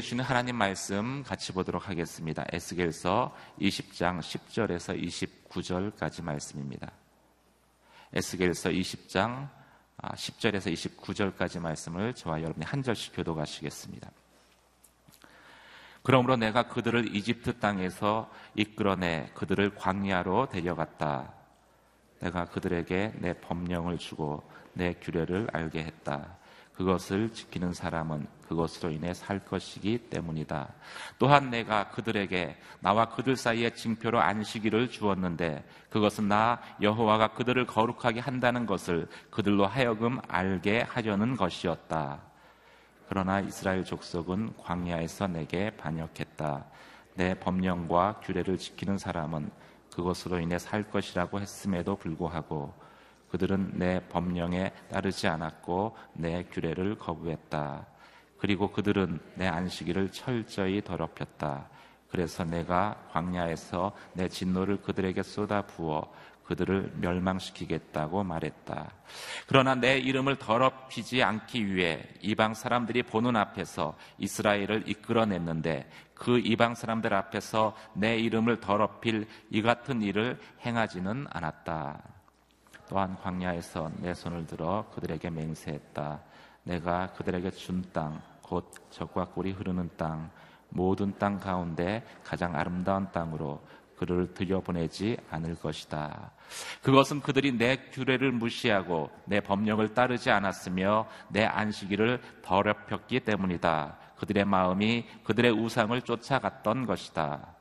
우리에게 주는 하나님 말씀 같이 보도록 하겠습니다. 에스겔서 20장 10절에서 29절까지 말씀입니다. 에스겔서 20장 10절에서 아, 29절까지 말씀을 저와 여러분이 한 절씩 교도가시겠습니다. 그러므로 내가 그들을 이집트 땅에서 이끌어내 그들을 광야로 데려갔다. 내가 그들에게 내 법령을 주고 내 규례를 알게 했다. 그것을 지키는 사람은 그것으로 인해 살 것이기 때문이다. 또한 내가 그들에게 나와 그들 사이에 징표로 안식일을 주었는데 그것은 나 여호와가 그들을 거룩하게 한다는 것을 그들로 하여금 알게 하려는 것이었다. 그러나 이스라엘 족속은 광야에서 내게 반역했다. 내 법령과 규례를 지키는 사람은 그것으로 인해 살 것이라고 했음에도 불구하고 그들은 내 법령에 따르지 않았고 내 규례를 거부했다. 그리고 그들은 내 안식일을 철저히 더럽혔다. 그래서 내가 광야에서 내 진노를 그들에게 쏟아 부어 그들을 멸망시키겠다고 말했다. 그러나 내 이름을 더럽히지 않기 위해 이방 사람들이 보는 앞에서 이스라엘을 이끌어냈는데 그 이방 사람들 앞에서 내 이름을 더럽힐 이 같은 일을 행하지는 않았다. 또한 광야에서 내 손을 들어 그들에게 맹세했다. 내가 그들에게 준 땅, 곧 적과 꿀이 흐르는 땅, 모든 땅 가운데 가장 아름다운 땅으로 그를 들여보내지 않을 것이다. 그것은 그들이 내 규례를 무시하고 내 법령을 따르지 않았으며 내 안식일을 더럽혔기 때문이다. 그들의 마음이 그들의 우상을 쫓아갔던 것이다.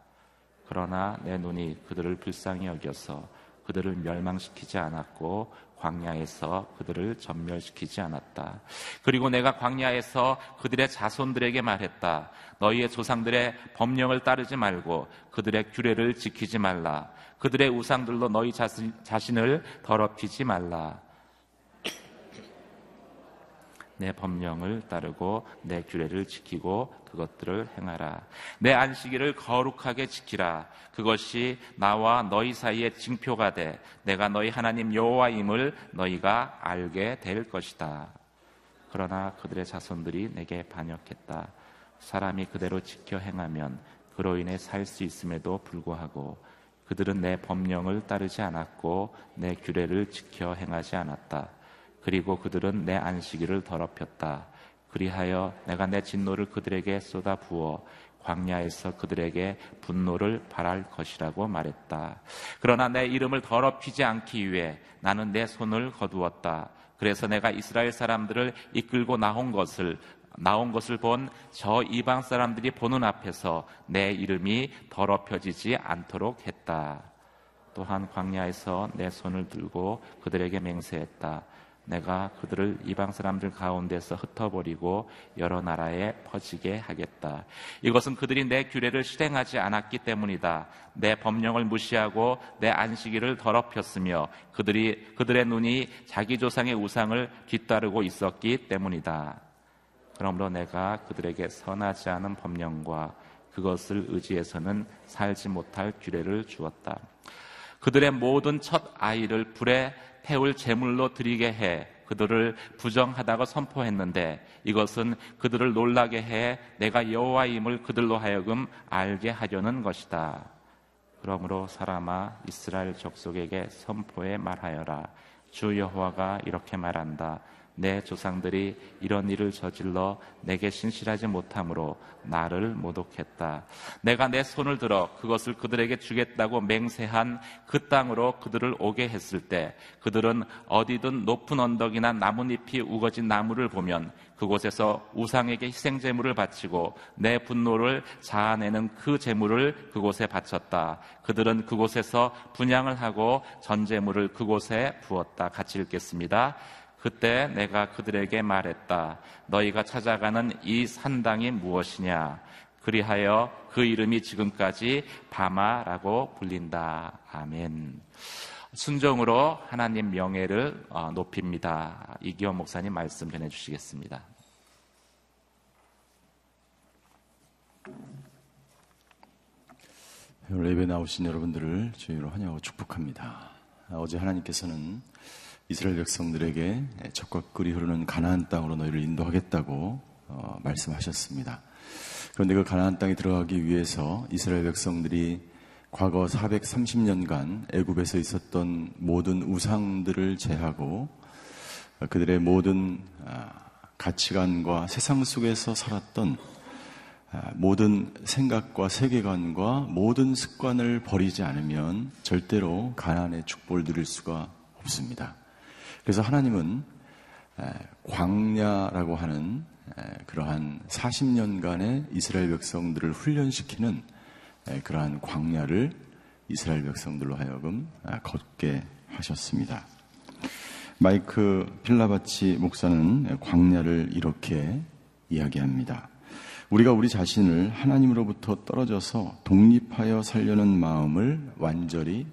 그러나 내 눈이 그들을 불쌍히 여겨서 그들을 멸망시키지 않았고 광야에서 그들을 전멸시키지 않았다. 그리고 내가 광야에서 그들의 자손들에게 말했다. 너희의 조상들의 법령을 따르지 말고 그들의 규례를 지키지 말라. 그들의 우상들로 너희 자신, 자신을 더럽히지 말라. 내 법령을 따르고 내 규례를 지키고 그것들을 행하라. 내 안식일을 거룩하게 지키라. 그것이 나와 너희 사이의 징표가 돼 내가 너희 하나님 여호와임을 너희가 알게 될 것이다. 그러나 그들의 자손들이 내게 반역했다. 사람이 그대로 지켜 행하면 그로 인해 살 수 있음에도 불구하고 그들은 내 법령을 따르지 않았고 내 규례를 지켜 행하지 않았다. 그리고 그들은 내 안식일을 더럽혔다. 그리하여 내가 내 진노를 그들에게 쏟아 부어 광야에서 그들에게 분노를 발할 것이라고 말했다. 그러나 내 이름을 더럽히지 않기 위해 나는 내 손을 거두었다. 그래서 내가 이스라엘 사람들을 이끌고 나온 것을 나온 것을 본 저 이방 사람들이 보는 앞에서 내 이름이 더럽혀지지 않도록 했다. 또한 광야에서 내 손을 들고 그들에게 맹세했다. 내가 그들을 이방 사람들 가운데서 흩어버리고 여러 나라에 퍼지게 하겠다. 이것은 그들이 내 규례를 실행하지 않았기 때문이다. 내 법령을 무시하고 내 안식일을 더럽혔으며 그들이 그들의 눈이 자기 조상의 우상을 뒤따르고 있었기 때문이다. 그러므로 내가 그들에게 선하지 않은 법령과 그것을 의지해서는 살지 못할 규례를 주었다. 그들의 모든 첫 아이를 불에 태울 제물로 드리게 해 그들을 부정하다고 선포했는데 이것은 그들을 놀라게 해 내가 여호와임을 그들로 하여금 알게 하려는 것이다. 그러므로 사람아 이스라엘 족속에게 선포해 말하여라. 주 여호와가 이렇게 말한다. 내 조상들이 이런 일을 저질러 내게 신실하지 못함으로 나를 모독했다. 내가 내 손을 들어 그것을 그들에게 주겠다고 맹세한 그 땅으로 그들을 오게 했을 때 그들은 어디든 높은 언덕이나 나뭇잎이 우거진 나무를 보면 그곳에서 우상에게 희생 제물을 바치고 내 분노를 자아내는 그 제물을 그곳에 바쳤다. 그들은 그곳에서 분양을 하고 전 제물을 그곳에 부었다. 같이 읽겠습니다. 그때 내가 그들에게 말했다. 너희가 찾아가는 이 산당이 무엇이냐? 그리하여 그 이름이 지금까지 바마라고 불린다. 아멘. 순종으로 하나님 명예를 어, 높입니다. 이기원 목사님 말씀 전해 주시겠습니다. 오늘 예배 나오신 여러분들을 주의로 환영하고 축복합니다. 어제 하나님께서는 이스라엘 백성들에게 적과 꿀이 흐르는 가나안 땅으로 너희를 인도하겠다고 어, 말씀하셨습니다. 그런데 그 가나안 땅에 들어가기 위해서 이스라엘 백성들이 과거 430년간 애굽에서 있었던 모든 우상들을 제하고 그들의 모든 아, 가치관과 세상 속에서 살았던 아, 모든 생각과 세계관과 모든 습관을 버리지 않으면 절대로 가난의 축복을 누릴 수가 없습니다. 그래서 하나님은 광야라고 하는 그러한 40년간의 이스라엘 백성들을 훈련시키는 그러한 광야를 이스라엘 백성들로 하여금 아, 걷게 하셨습니다. 마이크 필라바치 목사는 광야를 이렇게 이야기합니다. 우리가 우리 자신을 하나님으로부터 떨어져서 독립하여 살려는 마음을 완전히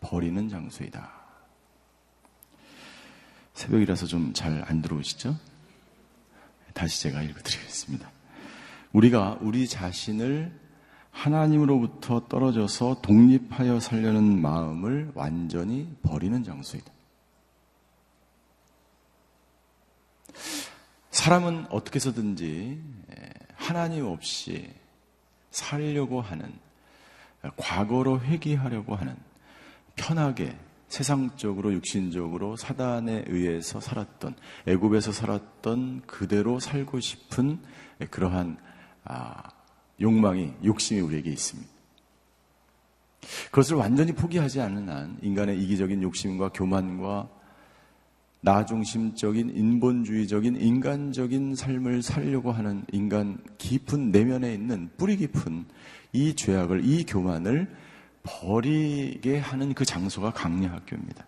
버리는 장소이다. 새벽이라서 좀 잘 안 들어오시죠? 다시 제가 읽어드리겠습니다. 우리가 우리 자신을 하나님으로부터 떨어져서 독립하여 살려는 마음을 완전히 버리는 장소이다. 사람은 어떻게 해서든지 하나님 없이 살려고 하는 과거로 회귀하려고 하는 편하게 세상적으로 육신적으로 사단에 의해서 살았던 애굽에서 살았던 그대로 살고 싶은 그러한 아, 욕망이 욕심이 우리에게 있습니다. 그것을 완전히 포기하지 않는 한 인간의 이기적인 욕심과 교만과 나중심적인 인본주의적인 인간적인 삶을 살려고 하는 인간 깊은 내면에 있는 뿌리 깊은 이 죄악을 이 교만을 버리게 하는 그 장소가 광야 학교입니다.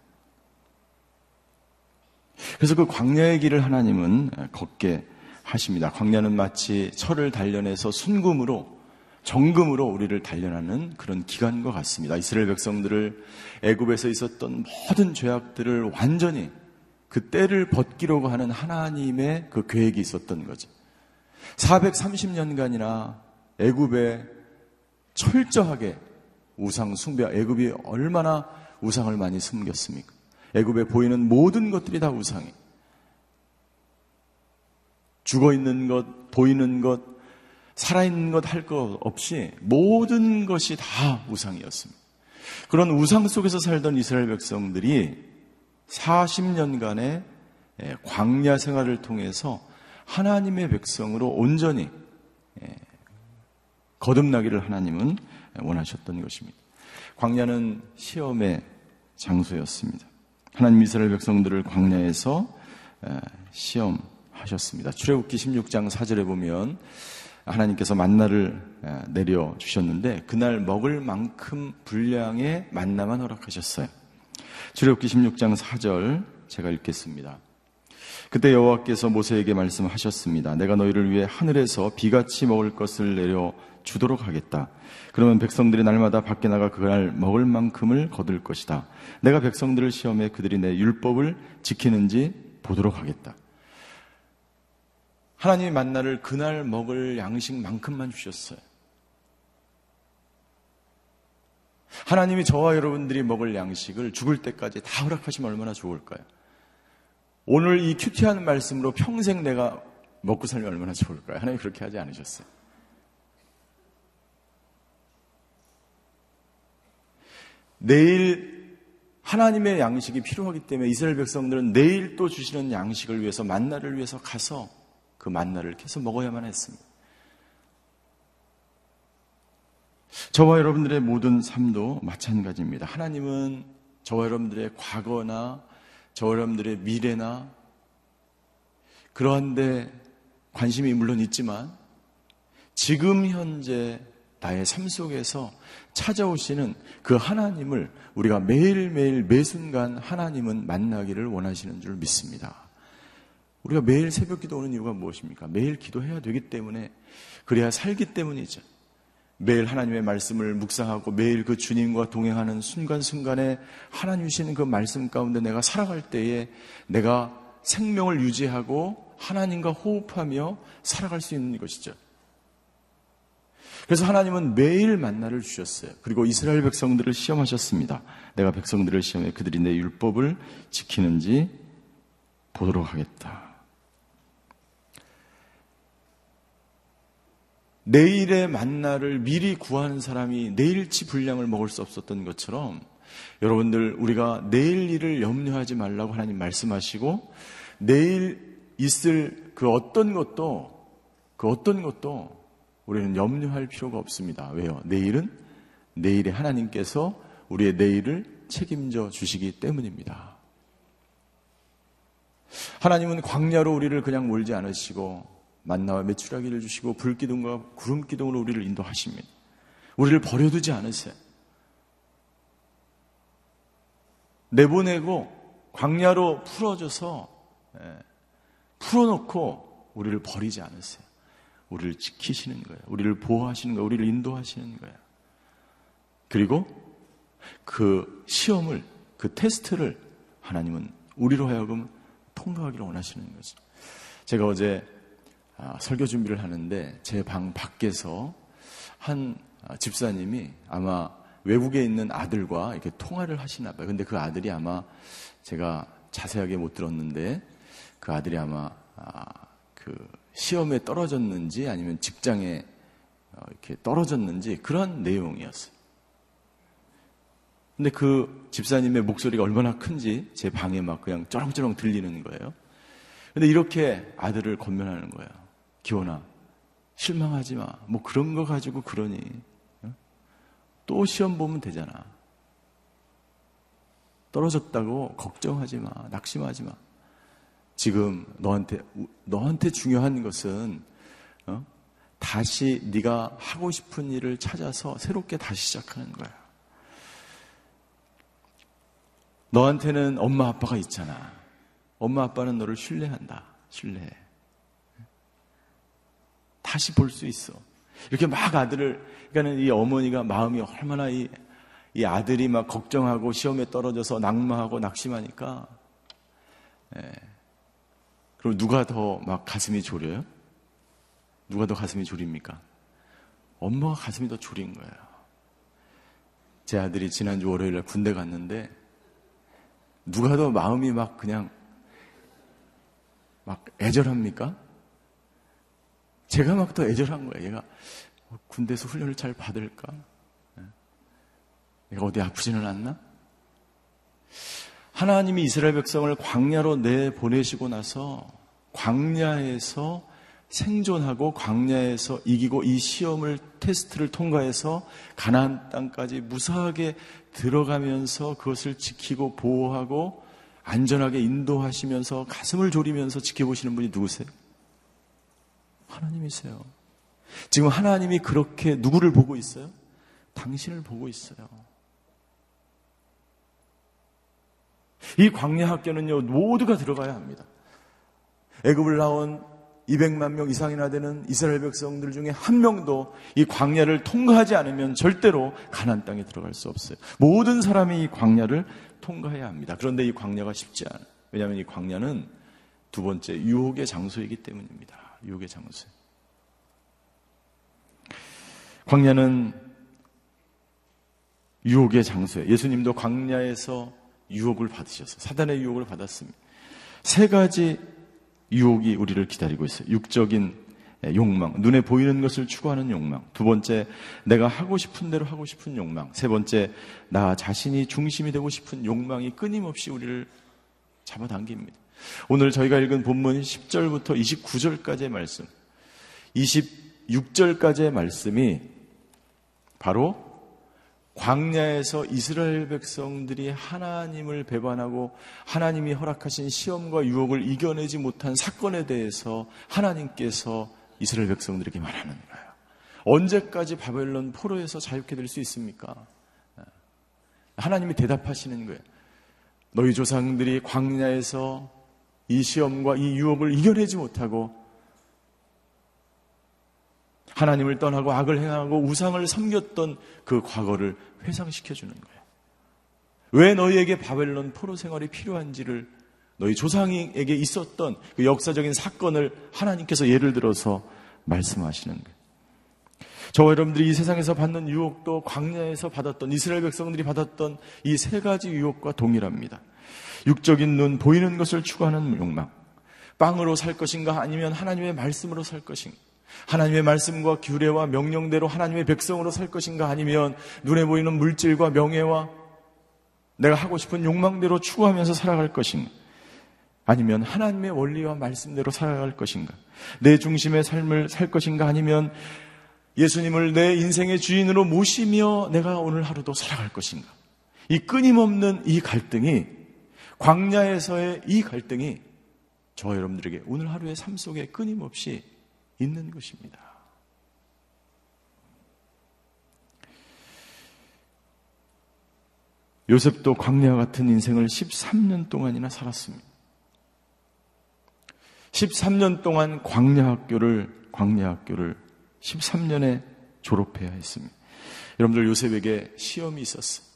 그래서 그 광야의 길을 하나님은 걷게 하십니다. 광야는 마치 철을 단련해서 순금으로 정금으로 우리를 단련하는 그런 기간과 같습니다. 이스라엘 백성들을 애굽에서 있었던 모든 죄악들을 완전히 그 때를 벗기려고 하는 하나님의 그 계획이 있었던 거죠. 430년간이나 애굽에 철저하게 우상 숭배, 애굽이 얼마나 우상을 많이 숨겼습니까? 애굽에 보이는 모든 것들이 다 우상이. 죽어 있는 것, 보이는 것, 살아 있는 것 할 것 없이 모든 것이 다 우상이었습니다. 그런 우상 속에서 살던 이스라엘 백성들이 40년간의 예, 광야 생활을 통해서 하나님의 백성으로 온전히 예, 거듭나기를 하나님은 원하셨던 것입니다. 광야는 시험의 장소였습니다. 하나님 이스라엘 백성들을 광야에서 예, 시험하셨습니다. 출애굽기 16장 4절에 보면 하나님께서 만나를 내려 주셨는데 그날 먹을 만큼 분량의 만나만 허락하셨어요. 출애굽기 16장 4절 제가 읽겠습니다. 그때 여호와께서 모세에게 말씀하셨습니다. 내가 너희를 위해 하늘에서 비같이 먹을 것을 내려 주도록 하겠다. 그러면 백성들이 날마다 밖에 나가 그날 먹을 만큼을 거둘 것이다. 내가 백성들을 시험해 그들이 내 율법을 지키는지 보도록 하겠다. 하나님의 만나를 그날 먹을 양식만큼만 주셨어요. 하나님이 저와 여러분들이 먹을 양식을 죽을 때까지 다 허락하시면 얼마나 좋을까요? 오늘 이 큐티한 말씀으로 평생 내가 먹고 살면 얼마나 좋을까요? 하나님 그렇게 하지 않으셨어요. 내일 하나님의 양식이 필요하기 때문에 이스라엘 백성들은 내일 또 주시는 양식을 위해서 만나를 위해서 가서 그 만나를 계속 먹어야만 했습니다. 저와 여러분들의 모든 삶도 마찬가지입니다. 하나님은 저와 여러분들의 과거나 저와 여러분들의 미래나 그러한데 관심이 물론 있지만 지금 현재 나의 삶 속에서 찾아오시는 그 하나님을 우리가 매일매일 매순간 하나님은 만나기를 원하시는 줄 믿습니다. 우리가 매일 새벽 기도 오는 이유가 무엇입니까? 매일 기도해야 되기 때문에 그래야 살기 때문이죠. 매일 하나님의 말씀을 묵상하고 매일 그 주님과 동행하는 순간순간에 하나님 주시는 그 말씀 가운데 내가 살아갈 때에 내가 생명을 유지하고 하나님과 호흡하며 살아갈 수 있는 것이죠. 그래서 하나님은 매일 만나를 주셨어요. 그리고 이스라엘 백성들을 시험하셨습니다. 내가 백성들을 시험해 그들이 내 율법을 지키는지 보도록 하겠다. 내일의 만나를 미리 구하는 사람이 내일치 분량을 먹을 수 없었던 것처럼 여러분들 우리가 내일 일을 염려하지 말라고 하나님 말씀하시고 내일 있을 그 어떤 것도 그 어떤 것도 우리는 염려할 필요가 없습니다. 왜요? 내일은 내일에 하나님께서 우리의 내일을 책임져 주시기 때문입니다. 하나님은 광야로 우리를 그냥 몰지 않으시고 만나와 매출하기를 주시고 불기둥과 구름기둥으로 우리를 인도하십니다. 우리를 버려두지 않으세요. 내보내고 광야로 풀어줘서 예, 풀어놓고 우리를 버리지 않으세요. 우리를 지키시는 거예요. 우리를 보호하시는 거예요. 우리를 인도하시는 거예요. 그리고 그 시험을, 그 테스트를 하나님은 우리로 하여금 통과하기를 원하시는 거죠. 제가 어제 아, 설교 준비를 하는데 제 방 밖에서 한 집사님이 아마 외국에 있는 아들과 이렇게 통화를 하시나 봐요. 근데 그 아들이 아마 제가 자세하게 못 들었는데 그 아들이 아마 아, 그 시험에 떨어졌는지 아니면 직장에 어, 이렇게 떨어졌는지 그런 내용이었어요. 근데 그 집사님의 목소리가 얼마나 큰지 제 방에 막 그냥 쩌렁쩌렁 들리는 거예요. 근데 이렇게 아들을 건면하는 거예요. 기원아, 실망하지 마. 뭐 그런 거 가지고 그러니. 어? 또 시험 보면 되잖아. 떨어졌다고 걱정하지 마. 낙심하지 마. 지금 너한테 너한테 중요한 것은 어? 다시 네가 하고 싶은 일을 찾아서 새롭게 다시 시작하는 거야. 너한테는 엄마 아빠가 있잖아. 엄마 아빠는 너를 신뢰한다. 신뢰해. 다시 볼 수 있어. 이렇게 막 아들을, 그러니까는 이 어머니가 마음이 얼마나 이, 이 아들이 막 걱정하고 시험에 떨어져서 낙마하고 낙심하니까, 예. 그럼 누가 더 막 가슴이 졸여요? 누가 더 가슴이 졸입니까? 엄마가 가슴이 더 졸인 거예요. 제 아들이 지난주 월요일에 군대 갔는데, 누가 더 마음이 막 그냥 막 애절합니까? 제가 막 더 애절한 거예요. 얘가 군대에서 훈련을 잘 받을까? 예. 얘가 어디 아프지는 않나? 하나님이 이스라엘 백성을 광야로 내보내시고 나서 광야에서 생존하고 광야에서 이기고 이 시험을 테스트를 통과해서 가나안 땅까지 무사하게 들어가면서 그것을 지키고 보호하고 안전하게 인도하시면서 가슴을 졸이면서 지켜보시는 분이 누구세요? 하나님이세요. 지금 하나님이 그렇게 누구를 보고 있어요? 당신을 보고 있어요. 이 광야 학교는요 모두가 들어가야 합니다. 애굽을 나온 200만 명 이상이나 되는 이스라엘 백성들 중에 한 명도 이 광야를 통과하지 않으면 절대로 가나안 땅에 들어갈 수 없어요. 모든 사람이 이 광야를 통과해야 합니다. 그런데 이 광야가 쉽지 않아요. 왜냐하면 이 광야는 두 번째 유혹의 장소이기 때문입니다. 유혹의 장소. 광야는 유혹의 장소예요. 예수님도 광야에서 유혹을 받으셨어요. 사단의 유혹을 받았습니다. 세 가지 유혹이 우리를 기다리고 있어요. 육적인 욕망, 눈에 보이는 것을 추구하는 욕망. 두 번째, 내가 하고 싶은 대로 하고 싶은 욕망. 세 번째, 나 자신이 중심이 되고 싶은 욕망이 끊임없이 우리를 잡아당깁니다. 오늘 저희가 읽은 본문 10절부터 29절까지의 말씀, 26절까지의 말씀이 바로 광야에서 이스라엘 백성들이 하나님을 배반하고 하나님이 허락하신 시험과 유혹을 이겨내지 못한 사건에 대해서 하나님께서 이스라엘 백성들에게 말하는 거예요. 언제까지 바벨론 포로에서 자유케 될 수 있습니까? 하나님이 대답하시는 거예요. 너희 조상들이 광야에서 이 시험과 이 유혹을 이겨내지 못하고 하나님을 떠나고 악을 행하고 우상을 섬겼던 그 과거를 회상시켜 주는 거예요. 왜 너희에게 바벨론 포로 생활이 필요한지를 너희 조상에게 있었던 그 역사적인 사건을 하나님께서 예를 들어서 말씀하시는 거예요. 저와 여러분들이 이 세상에서 받는 유혹도 광야에서 받았던 이스라엘 백성들이 받았던 이 세 가지 유혹과 동일합니다. 육적인 눈, 보이는 것을 추구하는 욕망. 빵으로 살 것인가 아니면 하나님의 말씀으로 살 것인가. 하나님의 말씀과 규례와 명령대로 하나님의 백성으로 살 것인가 아니면 눈에 보이는 물질과 명예와 내가 하고 싶은 욕망대로 추구하면서 살아갈 것인가? 아니면 하나님의 원리와 말씀대로 살아갈 것인가? 내 중심의 삶을 살 것인가? 아니면 예수님을 내 인생의 주인으로 모시며 내가 오늘 하루도 살아갈 것인가? 이 끊임없는 이 갈등이 광야에서의 이 갈등이 저 여러분들에게 오늘 하루의 삶 속에 끊임없이 있는 것입니다. 요셉도 광야 같은 인생을 13년 동안이나 살았습니다. 13년 동안 광야 학교를 광야 학교를 13년에 졸업해야 했습니다. 여러분들 요셉에게 시험이 있었어요.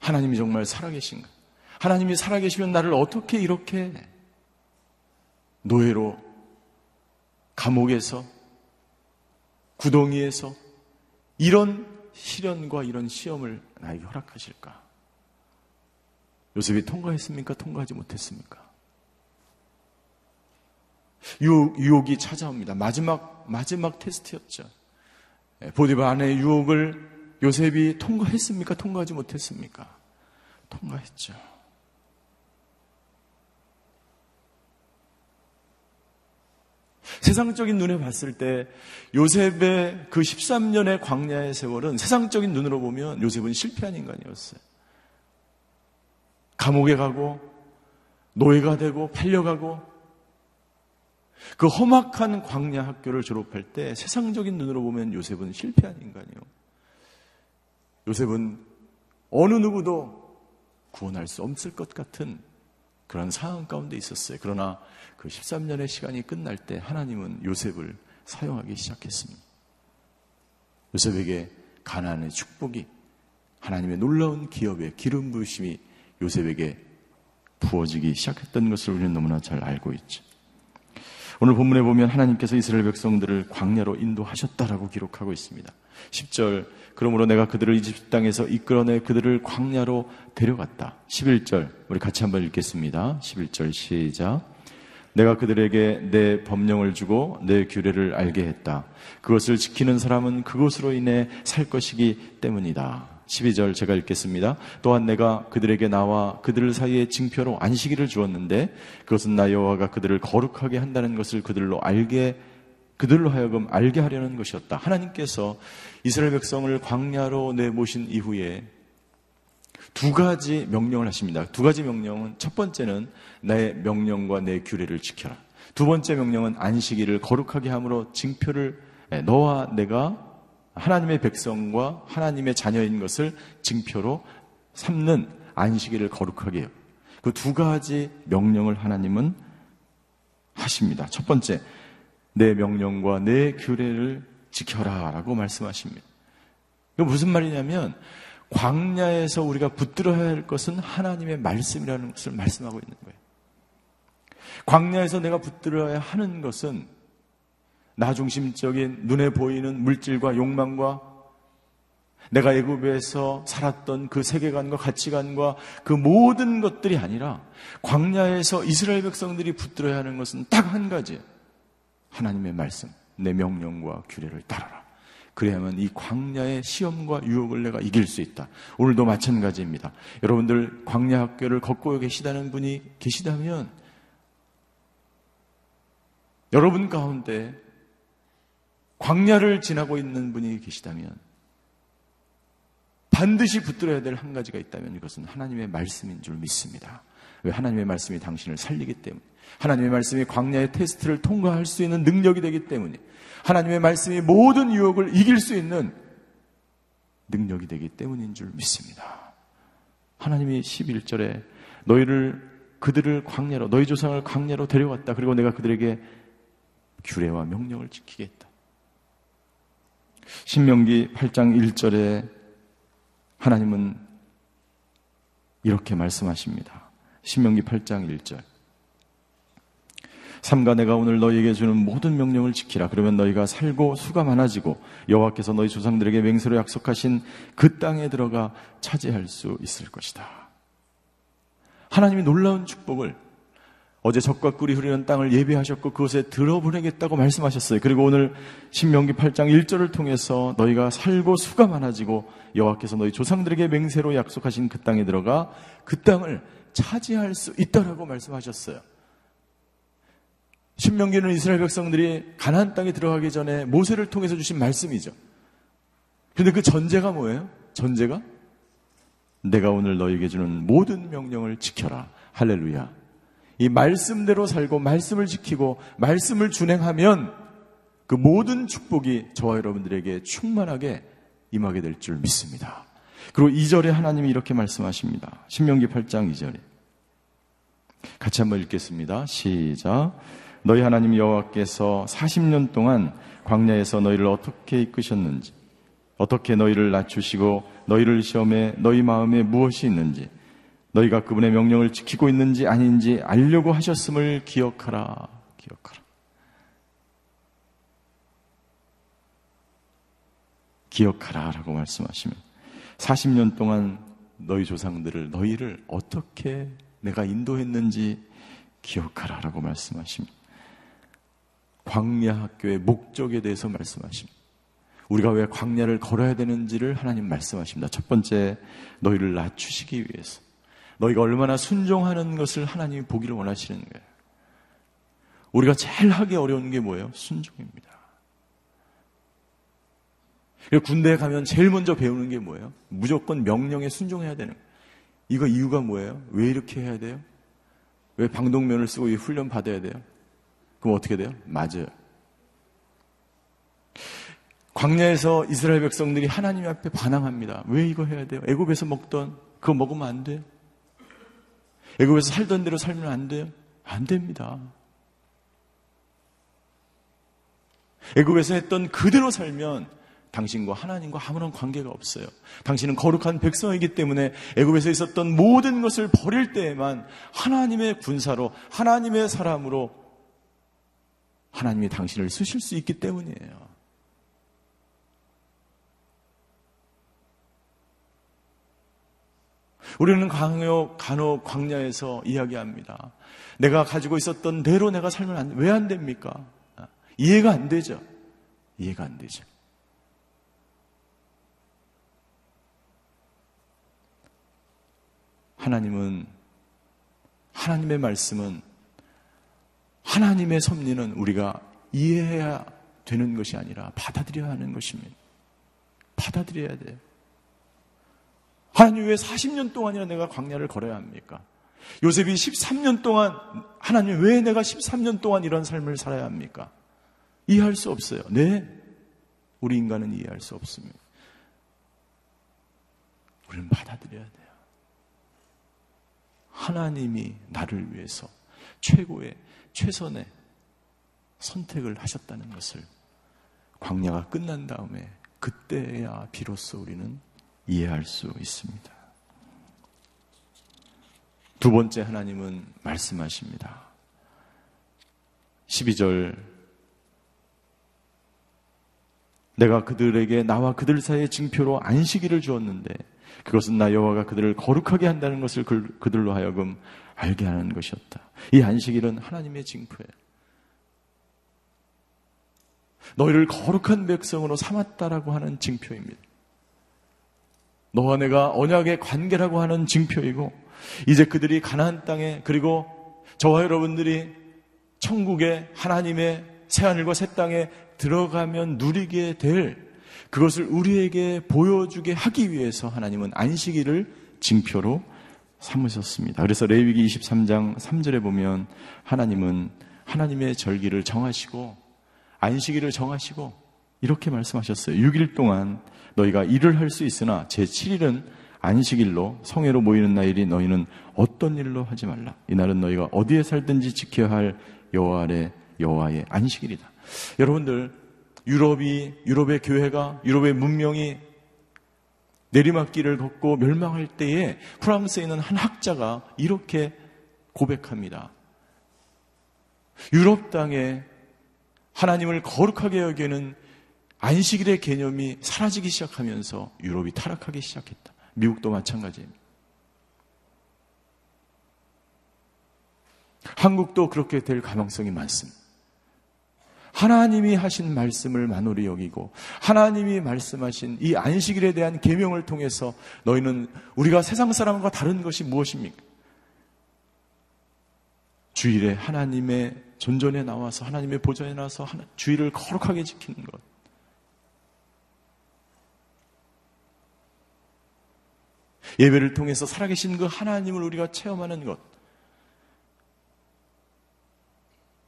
하나님이 정말 살아계신가? 하나님이 살아계시면 나를 어떻게 이렇게 노예로 감옥에서 구덩이에서 이런 시련과 이런 시험을 나에게 허락하실까? 요셉이 통과했습니까? 통과하지 못했습니까? 유혹, 유혹이 찾아옵니다. 마지막, 마지막 테스트였죠. 예, 보디바 안의 유혹을 요셉이 통과했습니까? 통과하지 못했습니까? 통과했죠. 세상적인 눈에 봤을 때 요셉의 그 13년의 광야의 세월은 세상적인 눈으로 보면 요셉은 실패한 인간이었어요. 감옥에 가고 노예가 되고 팔려가고 그 험악한 광야 학교를 졸업할 때 세상적인 눈으로 보면 요셉은 실패한 인간이요. 요셉은 어느 누구도 구원할 수 없을 것 같은 그런 상황 가운데 있었어요. 그러나 그 13년의 시간이 끝날 때 하나님은 요셉을 사용하기 시작했습니다. 요셉에게 가난의 축복이 하나님의 놀라운 기업의 기름 부으심이 요셉에게 부어지기 시작했던 것을 우리는 너무나 잘 알고 있죠. 오늘 본문에 보면 하나님께서 이스라엘 백성들을 광야로 인도하셨다라고 기록하고 있습니다. 10절 그러므로 내가 그들을 이집트 땅에서 이끌어내 그들을 광야로 데려갔다. 11절 우리 같이 한번 읽겠습니다. 11절 시작. 내가 그들에게 내 법령을 주고 내 규례를 알게 했다. 그것을 지키는 사람은 그것으로 인해 살 것이기 때문이다. 12절 제가 읽겠습니다. 또한 내가 그들에게 나와 그들 사이에 징표로 안식일을 주었는데 그것은 나 여호와가 그들을 거룩하게 한다는 것을 그들로 알게 그들로 하여금 알게 하려는 것이었다. 하나님께서 이스라엘 백성을 광야로 내모신 이후에 두 가지 명령을 하십니다. 두 가지 명령은 첫 번째는 내 명령과 내 규례를 지켜라. 두 번째 명령은 안식일을 거룩하게 함으로 징표를 너와 내가 하나님의 백성과 하나님의 자녀인 것을 징표로 삼는 안식일을 거룩하게 해요. 그 두 가지 명령을 하나님은 하십니다. 첫 번째, 내 명령과 내 규례를 지켜라 라고 말씀하십니다. 이거 무슨 말이냐면 광야에서 우리가 붙들어야 할 것은 하나님의 말씀이라는 것을 말씀하고 있는 거예요. 광야에서 내가 붙들어야 하는 것은 나 중심적인 눈에 보이는 물질과 욕망과 내가 애굽에서 살았던 그 세계관과 가치관과 그 모든 것들이 아니라 광야에서 이스라엘 백성들이 붙들어야 하는 것은 딱 한 가지. 하나님의 말씀, 내 명령과 규례를 따라라. 그래야만 이 광야의 시험과 유혹을 내가 이길 수 있다. 오늘도 마찬가지입니다. 여러분들 광야 학교를 걷고 계시다는 분이 계시다면 여러분 가운데 광야를 지나고 있는 분이 계시다면 반드시 붙들어야 될 한 가지가 있다면 이것은 하나님의 말씀인 줄 믿습니다. 왜 하나님의 말씀이 당신을 살리기 때문에 하나님의 말씀이 광야의 테스트를 통과할 수 있는 능력이 되기 때문에 하나님의 말씀이 모든 유혹을 이길 수 있는 능력이 되기 때문인 줄 믿습니다. 하나님이 11절에 너희를 그들을 광야로 너희 조상을 광야로 데려왔다. 그리고 내가 그들에게 규례와 명령을 지키겠다. 신명기 8장 1절에 하나님은 이렇게 말씀하십니다. 신명기 8장 1절. 삼가 내가 오늘 너희에게 주는 모든 명령을 지키라. 그러면 너희가 살고 수가 많아지고 여호와께서 너희 조상들에게 맹세로 약속하신 그 땅에 들어가 차지할 수 있을 것이다. 하나님이 놀라운 축복을 어제 적과 꿀이 흐르는 땅을 예비하셨고 그곳에 들어보내겠다고 말씀하셨어요. 그리고 오늘 신명기 8장 1절을 통해서 너희가 살고 수가 많아지고 여호와께서 너희 조상들에게 맹세로 약속하신 그 땅에 들어가 그 땅을 차지할 수 있다라고 말씀하셨어요. 신명기는 이스라엘 백성들이 가나안 땅에 들어가기 전에 모세를 통해서 주신 말씀이죠. 근데 그 전제가 뭐예요? 전제가 내가 오늘 너에게 주는 모든 명령을 지켜라. 할렐루야. 이 말씀대로 살고 말씀을 지키고 말씀을 준행하면 그 모든 축복이 저와 여러분들에게 충만하게 임하게 될 줄 믿습니다. 그리고 2절에 하나님이 이렇게 말씀하십니다. 신명기 8장 2절에. 같이 한번 읽겠습니다. 시작. 너희 하나님 여호와께서 40년 동안 광야에서 너희를 어떻게 이끄셨는지 어떻게 너희를 낮추시고 너희를 시험해 너희 마음에 무엇이 있는지 너희가 그분의 명령을 지키고 있는지 아닌지 알려고 하셨음을 기억하라. 기억하라. 기억하라. 라고 말씀하시면 40년 동안 너희 조상들을, 너희를 어떻게 내가 인도했는지 기억하라. 라고 말씀하십니다. 광야 학교의 목적에 대해서 말씀하십니다. 우리가 왜 광야를 걸어야 되는지를 하나님 말씀하십니다. 첫 번째, 너희를 낮추시기 위해서. 너희가 얼마나 순종하는 것을 하나님이 보기를 원하시는 거예요. 우리가 제일 하기 어려운 게 뭐예요? 순종입니다. 군대에 가면 제일 먼저 배우는 게 뭐예요? 무조건 명령에 순종해야 되는 거예요. 이거 이유가 뭐예요? 왜 이렇게 해야 돼요? 왜 방독면을 쓰고 이 훈련 받아야 돼요? 그럼 어떻게 돼요? 맞아요. 광야에서 이스라엘 백성들이 하나님 앞에 반항합니다. 왜 이거 해야 돼요? 애굽에서 먹던 그거 먹으면 안 돼요? 애굽에서 살던 대로 살면 안 돼요? 안 됩니다. 애굽에서 했던 그대로 살면 당신과 하나님과 아무런 관계가 없어요. 당신은 거룩한 백성이기 때문에 애굽에서 있었던 모든 것을 버릴 때에만 하나님의 군사로 하나님의 사람으로 하나님이 당신을 쓰실 수 있기 때문이에요. 우리는 강요, 간혹 광야에서 이야기합니다. 내가 가지고 있었던 대로 내가 살면 왜 안 됩니까? 이해가 안 되죠. 이해가 안 되죠. 하나님은, 하나님의 말씀은, 하나님의 섭리는 우리가 이해해야 되는 것이 아니라 받아들여야 하는 것입니다. 받아들여야 돼요. 하나님 왜 40년 동안이나 내가 광야를 걸어야 합니까? 요셉이 13년 동안 하나님 왜 내가 13년 동안 이런 삶을 살아야 합니까? 이해할 수 없어요. 네. 우리 인간은 이해할 수 없습니다. 우리는 받아들여야 돼요. 하나님이 나를 위해서 최고의 최선의 선택을 하셨다는 것을 광야가 끝난 다음에 그때야 비로소 우리는 이해할 수 있습니다. 두 번째 하나님은 말씀하십니다. 12절 내가 그들에게 나와 그들 사이의 징표로 안식일을 주었는데 그것은 나 여호와가 그들을 거룩하게 한다는 것을 그들로 하여금 알게 하는 것이었다. 이 안식일은 하나님의 징표예요. 너희를 거룩한 백성으로 삼았다라고 하는 징표입니다. 너와 내가 언약의 관계라고 하는 징표이고 이제 그들이 가나안 땅에 그리고 저와 여러분들이 천국의 하나님의 새하늘과 새 땅에 들어가면 누리게 될 그것을 우리에게 보여주게 하기 위해서 하나님은 안식일을 징표로 삼으셨습니다. 그래서 레위기 23장 3절에 보면 하나님은 하나님의 절기를 정하시고 안식일을 정하시고 이렇게 말씀하셨어요. 6일 동안 너희가 일을 할 수 있으나 제 7일은 안식일로 성회로 모이는 날이 너희는 어떤 일로 하지 말라. 이날은 너희가 어디에 살든지 지켜야 할 여호와의 여호와의 안식일이다. 여러분들 유럽이 유럽의 교회가 유럽의 문명이 내리막길을 걷고 멸망할 때에 프랑스에 있는 한 학자가 이렇게 고백합니다. 유럽 땅에 하나님을 거룩하게 여기는 안식일의 개념이 사라지기 시작하면서 유럽이 타락하기 시작했다. 미국도 마찬가지입니다. 한국도 그렇게 될 가능성이 많습니다. 하나님이 하신 말씀을 만홀히 여기고 하나님이 말씀하신 이 안식일에 대한 계명을 통해서 너희는 우리가 세상 사람과 다른 것이 무엇입니까? 주일에 하나님의 존전에 나와서 하나님의 보좌에 나와서 주일을 거룩하게 지키는 것. 예배를 통해서 살아계신 그 하나님을 우리가 체험하는 것.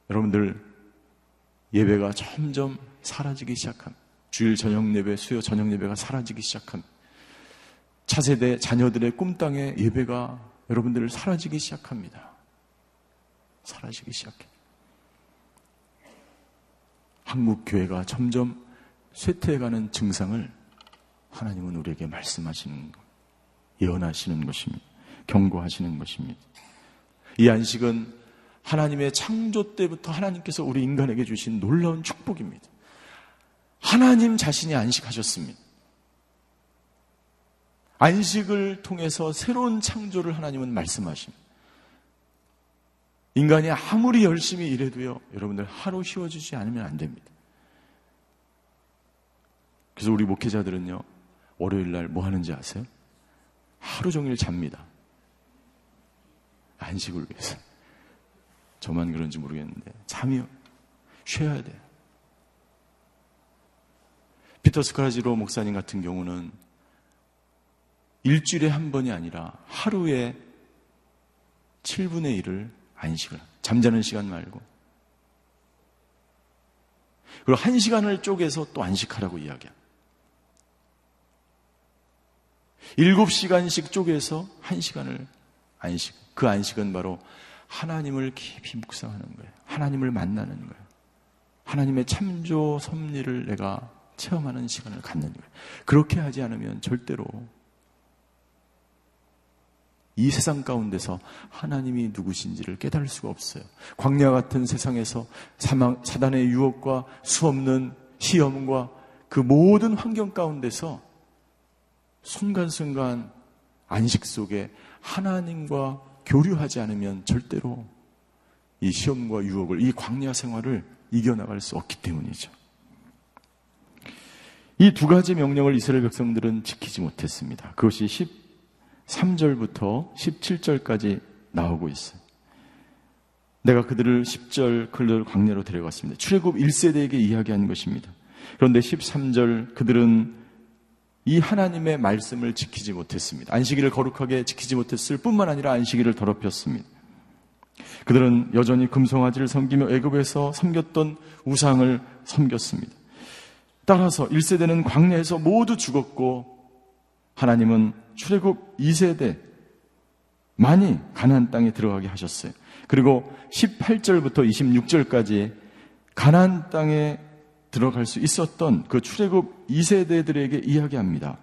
여러분들 예배가 점점 사라지기 시작함. 주일 저녁 예배, 수요 저녁 예배가 사라지기 시작함. 차세대 자녀들의 꿈땅에 예배가 여러분들 사라지기 시작합니다. 사라지기 시작해. 한국 교회가 점점 쇠퇴해가는 증상을 하나님은 우리에게 말씀하시는 것, 예언하시는 것입니다. 경고하시는 것입니다. 이 안식은 하나님의 창조 때부터 하나님께서 우리 인간에게 주신 놀라운 축복입니다. 하나님 자신이 안식하셨습니다. 안식을 통해서 새로운 창조를 하나님은 말씀하십니다. 인간이 아무리 열심히 일해도요, 여러분들 하루 쉬어주지 않으면 안 됩니다. 그래서 우리 목회자들은요, 월요일 날 뭐 하는지 아세요? 하루 종일 잡니다. 안식을 위해서. 저만 그런지 모르겠는데 잠이 쉬어야 돼요. 피터 스카라지로 목사님 같은 경우는 일주일에 한 번이 아니라 하루에 7분의 1을 안식을 잠자는 시간 말고 그리고 한 시간을 쪼개서 또 안식하라고 이야기합니다. 7시간씩 쪼개서 한 시간을 안식. 그 안식은 바로 하나님을 깊이 묵상하는 거예요. 하나님을 만나는 거예요. 하나님의 참조 섭리를 내가 체험하는 시간을 갖는 거예요. 그렇게 하지 않으면 절대로 이 세상 가운데서 하나님이 누구신지를 깨달을 수가 없어요. 광야 같은 세상에서 사망, 사단의 유혹과 수없는 시험과 그 모든 환경 가운데서 순간순간 안식 속에 하나님과 교류하지 않으면 절대로 이 시험과 유혹을, 이 광야 생활을 이겨나갈 수 없기 때문이죠. 이 두 가지 명령을 이스라엘 백성들은 지키지 못했습니다. 그것이 13절부터 17절까지 나오고 있어요. 내가 그들을 10절 그들 광야로 데려갔습니다. 출애굽 1세대에게 이야기한 것입니다. 그런데 13절 그들은 이 하나님의 말씀을 지키지 못했습니다. 안식일을 거룩하게 지키지 못했을 뿐만 아니라 안식일을 더럽혔습니다. 그들은 여전히 금송아지를 섬기며 애굽에서 섬겼던 우상을 섬겼습니다. 따라서 1세대는 광야에서 모두 죽었고 하나님은 출애굽 2세대 많이 가나안 땅에 들어가게 하셨어요. 그리고 18절부터 26절까지 가나안 땅에 들어갈 수 있었던 그 출애굽 2세대들에게 이야기합니다.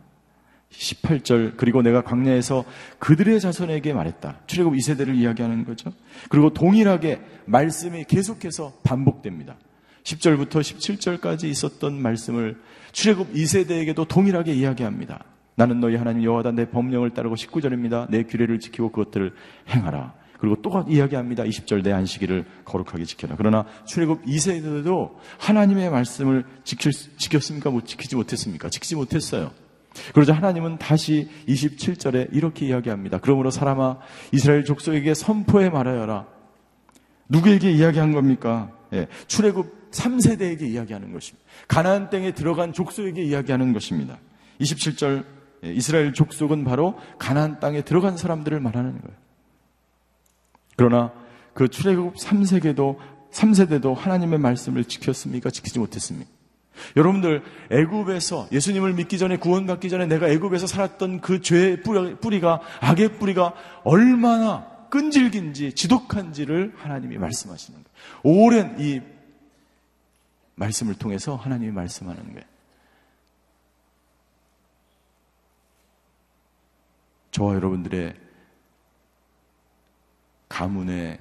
18절 그리고 내가 광야에서 그들의 자손에게 말했다. 출애굽 2세대를 이야기하는 거죠. 그리고 동일하게 말씀이 계속해서 반복됩니다. 10절부터 17절까지 있었던 말씀을 출애굽 2세대에게도 동일하게 이야기합니다. 나는 너희 하나님 여호와다 내 법령을 따르고 19절입니다. 내 규례를 지키고 그것들을 행하라. 그리고 또 이야기합니다. 20절 내 안식일을 거룩하게 지켜라. 그러나 출애굽 2세대도 하나님의 말씀을 지킬, 지켰습니까? 못 지키지 못했습니까? 지키지 못했어요. 그러자 하나님은 다시 27절에 이렇게 이야기합니다. 그러므로 사람아 이스라엘 족속에게 선포해 말하여라. 누구에게 이야기한 겁니까? 예, 출애굽 3세대에게 이야기하는 것입니다. 가나안 땅에 들어간 족속에게 이야기하는 것입니다. 27절 예, 이스라엘 족속은 바로 가나안 땅에 들어간 사람들을 말하는 거예요. 그러나 그 출애굽 3세계도 3세대도 하나님의 말씀을 지켰습니까? 지키지 못했습니까? 여러분들 애굽에서 예수님을 믿기 전에 구원받기 전에 내가 애굽에서 살았던 그 죄의 뿌리가 악의 뿌리가 얼마나 끈질긴지 지독한지를 하나님이 말씀하시는 거예요. 오랜 이 말씀을 통해서 하나님이 말씀하는 거예요. 저와 여러분들의 가문의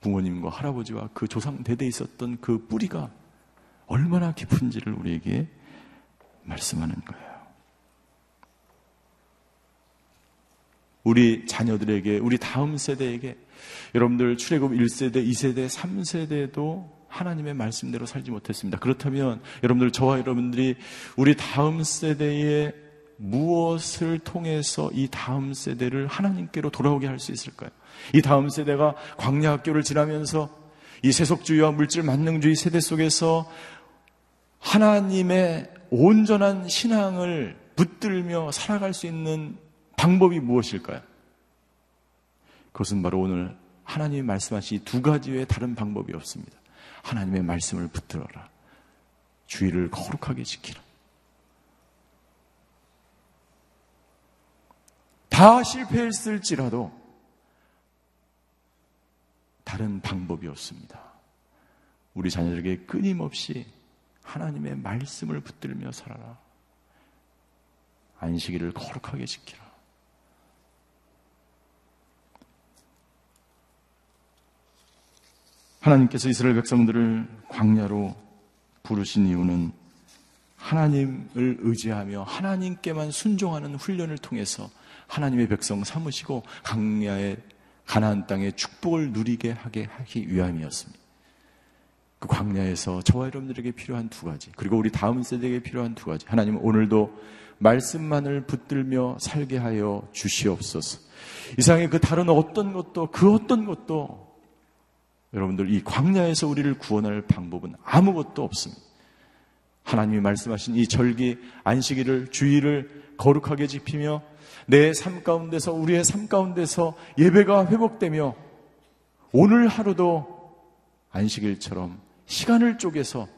부모님과 할아버지와 그 조상 대대에 있었던 그 뿌리가 얼마나 깊은지를 우리에게 말씀하는 거예요. 우리 자녀들에게, 우리 다음 세대에게, 여러분들 출애굽 1세대, 2세대, 3세대도 하나님의 말씀대로 살지 못했습니다. 그렇다면 여러분들 저와 여러분들이 우리 다음 세대에 무엇을 통해서 이 다음 세대를 하나님께로 돌아오게 할 수 있을까요? 이 다음 세대가 광야 학교를 지나면서 이 세속주의와 물질 만능주의 세대 속에서 하나님의 온전한 신앙을 붙들며 살아갈 수 있는 방법이 무엇일까요? 그것은 바로 오늘 하나님이 말씀하신 두 가지 외에 다른 방법이 없습니다. 하나님의 말씀을 붙들어라. 주의를 거룩하게 지키라. 다 실패했을지라도 다른 방법이 없습니다. 우리 자녀들에게 끊임없이 하나님의 말씀을 붙들며 살아라. 안식일을 거룩하게 지키라. 하나님께서 이스라엘 백성들을 광야로 부르신 이유는 하나님을 의지하며 하나님께만 순종하는 훈련을 통해서 하나님의 백성 삼으시고 강야의 가나안 땅의 축복을 누리게 하게 하기 위함이었습니다. 그 광야에서 저와 여러분들에게 필요한 두 가지, 그리고 우리 다음 세대에게 필요한 두 가지. 하나님은 오늘도 말씀만을 붙들며 살게 하여 주시옵소서. 이상의 그 다른 어떤 것도 그 어떤 것도 여러분들 이 광야에서 우리를 구원할 방법은 아무것도 없습니다. 하나님이 말씀하신 이 절기 안식일을 주의를 거룩하게 지키며 내 삶 가운데서 우리의 삶 가운데서 예배가 회복되며 오늘 하루도 안식일처럼 시간을 쪼개서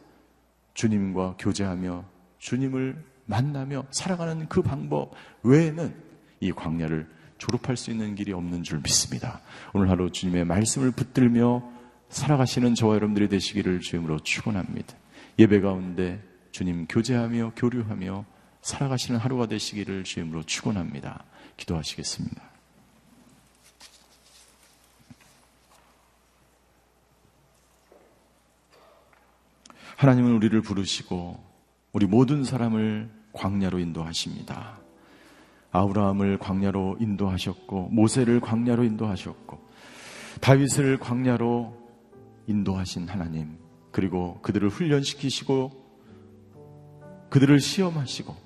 주님과 교제하며 주님을 만나며 살아가는 그 방법 외에는 이 광야를 졸업할 수 있는 길이 없는 줄 믿습니다. 오늘 하루 주님의 말씀을 붙들며 살아가시는 저와 여러분들이 되시기를 주임으로 축원합니다. 예배 가운데 주님 교제하며 교류하며 살아가시는 하루가 되시기를 주임으로 축원합니다. 기도하시겠습니다. 하나님은 우리를 부르시고 우리 모든 사람을 광야로 인도하십니다. 아브라함을 광야로 인도하셨고 모세를 광야로 인도하셨고 다윗을 광야로 인도하신 하나님, 그리고 그들을 훈련시키시고 그들을 시험하시고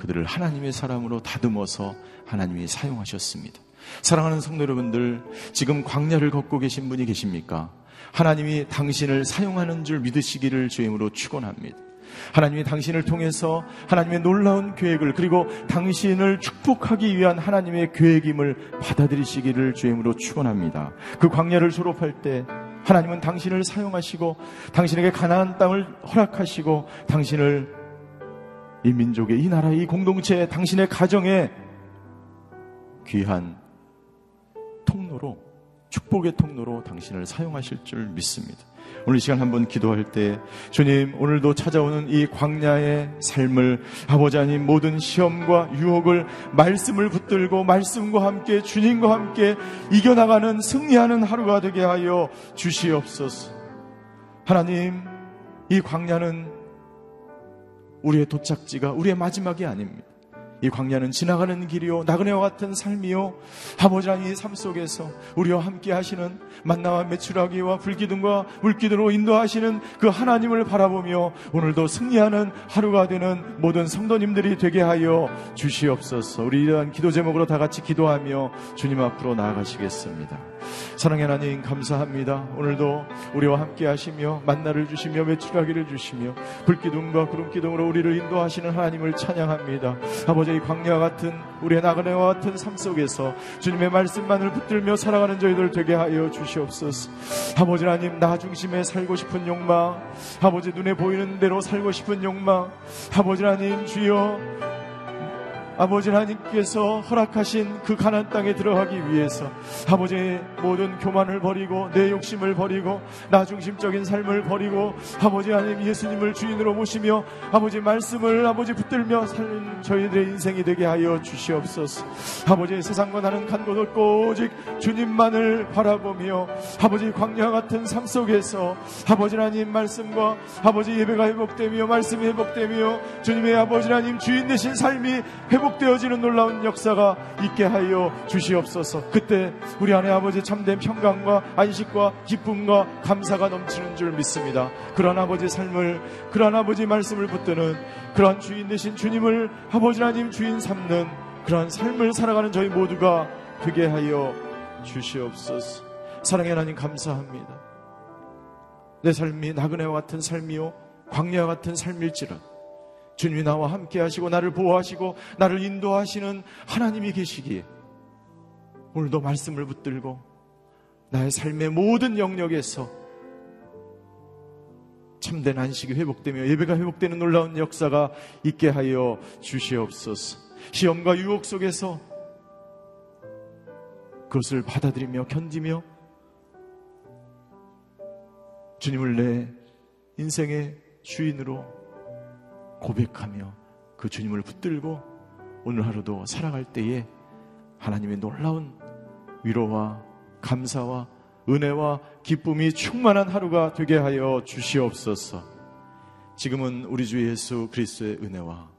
그들을 하나님의 사람으로 다듬어서 하나님이 사용하셨습니다. 사랑하는 성도 여러분들, 지금 광야를 걷고 계신 분이 계십니까? 하나님이 당신을 사용하는 줄 믿으시기를 주임으로 축원합니다. 하나님이 당신을 통해서 하나님의 놀라운 계획을 그리고 당신을 축복하기 위한 하나님의 계획임을 받아들이시기를 주임으로 축원합니다. 그 광야를 졸업할 때 하나님은 당신을 사용하시고 당신에게 가나안 땅을 허락하시고 당신을 이 민족의 이 나라의 이 공동체의 당신의 가정에 귀한 통로로 축복의 통로로 당신을 사용하실 줄 믿습니다. 오늘 이 시간 한번 기도할 때 주님 오늘도 찾아오는 이 광야의 삶을 아버지 하나님 모든 시험과 유혹을 말씀을 붙들고 말씀과 함께 주님과 함께 이겨나가는 승리하는 하루가 되게 하여 주시옵소서. 하나님 이 광야는 우리의 도착지가 우리의 마지막이 아닙니다. 이 광야는 지나가는 길이요 나그네와 같은 삶이요 아버지 하나님 삶 속에서 우리와 함께 하시는 만나와 메추라기와 불기둥과 물기둥으로 인도하시는 그 하나님을 바라보며 오늘도 승리하는 하루가 되는 모든 성도님들이 되게 하여 주시옵소서 우리 이러한 기도 제목으로 다 같이 기도하며 주님 앞으로 나아가시겠습니다 사랑의 하나님 감사합니다 오늘도 우리와 함께 하시며 만나를 주시며 메추라기를 주시며 불기둥과 구름기둥으로 우리를 인도하시는 하나님을 찬양합니다 아버지 이 광야 같은 우리의 나그네와 같은 삶 속에서 주님의 말씀만을 붙들며 살아가는 저희들 되게 하여 주시옵소서. 아버지 하나님 나 중심에 살고 싶은 욕망, 아버지 눈에 보이는 대로 살고 싶은 욕망, 아버지 하나님 주여 아버지 하나님께서 허락하신 그 가난 땅에 들어가기 위해서 아버지의 모든 교만을 버리고 내 욕심을 버리고 나 중심적인 삶을 버리고 아버지 하나님 예수님을 주인으로 모시며 아버지 말씀을 아버지 붙들며 살는 저희들의 인생이 되게 하여 주시옵소서. 아버지 세상과 나는 간곳 없고 오직 주님만을 바라보며 아버지 광야 같은 삶 속에서 아버지 하나님 말씀과 아버지 예배가 회복되며 말씀이 회복되며 주님의 아버지 하나님 주인 되신 삶이 회복 회복되어지는 놀라운 역사가 있게 하여 주시옵소서. 그때 우리 안에 아버지 참된 평강과 안식과 기쁨과 감사가 넘치는 줄 믿습니다. 그런 아버지 삶을, 그런 아버지 말씀을 붙드는 그런 주인 되신 주님을 아버지 하나님 주인 삼는 그러한 삶을 살아가는 저희 모두가 되게 하여 주시옵소서. 사랑의 하나님 감사합니다. 내 삶이 나그네와 같은 삶이요 광야와 같은 삶일지라 주님이 나와 함께 하시고 나를 보호하시고 나를 인도하시는 하나님이 계시기에 오늘도 말씀을 붙들고 나의 삶의 모든 영역에서 참된 안식이 회복되며 예배가 회복되는 놀라운 역사가 있게 하여 주시옵소서. 시험과 유혹 속에서 그것을 받아들이며 견디며 주님을 내 인생의 주인으로 고백하며 그 주님을 붙들고 오늘 하루도 살아갈 때에 하나님의 놀라운 위로와 감사와 은혜와 기쁨이 충만한 하루가 되게 하여 주시옵소서. 지금은 우리 주 예수 그리스도의 은혜와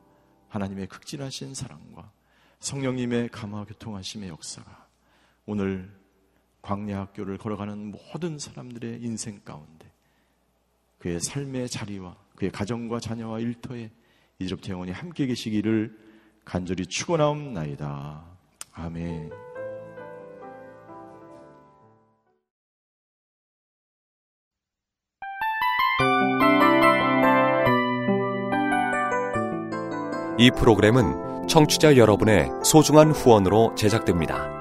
하나님의 극진하신 사랑과 성령님의 감화 교통하심의 역사가 오늘 광야 학교를 걸어가는 모든 사람들의 인생 가운데 그의 삶의 자리와 그의 가정과 자녀와 일터에 이제부터 영원히 함께 계시기를 간절히 축원하옵나이다. 아멘. 이 프로그램은 청취자 여러분의 소중한 후원으로 제작됩니다.